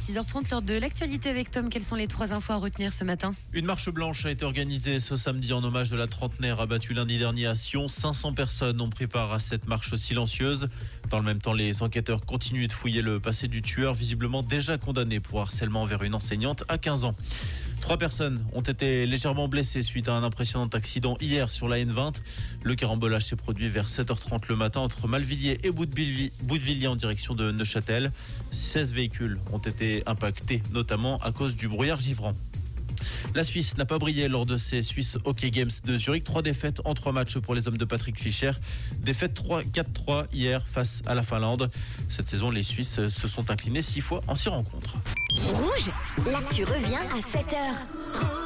6h30, lors de l'actualité avec Tom. Quelles sont les trois infos à retenir ce matin Une marche blanche a été organisée ce samedi en hommage de la trentenaire abattue lundi dernier à Sion. 500 personnes ont pris part à cette marche silencieuse. Dans le même temps, les enquêteurs continuent de fouiller le passé du tueur, visiblement déjà condamné pour harcèlement envers une enseignante à 15 ans. Trois personnes ont été légèrement blessées suite à un impressionnant accident hier sur la N20. Le carambolage s'est produit vers 7h30 le matin entre Malvilliers et Boutevilliers en direction de Neuchâtel. 16 véhicules ont été impactés, notamment à cause du brouillard givrant. La Suisse n'a pas brillé lors de ces Swiss Hockey Games de Zurich. Trois défaites en trois matchs pour les hommes de Patrick Fischer. Défaite 3-4-3 hier face à la Finlande. Cette saison, les Suisses se sont inclinés six fois en six rencontres. Rouge, là tu reviens à 7h.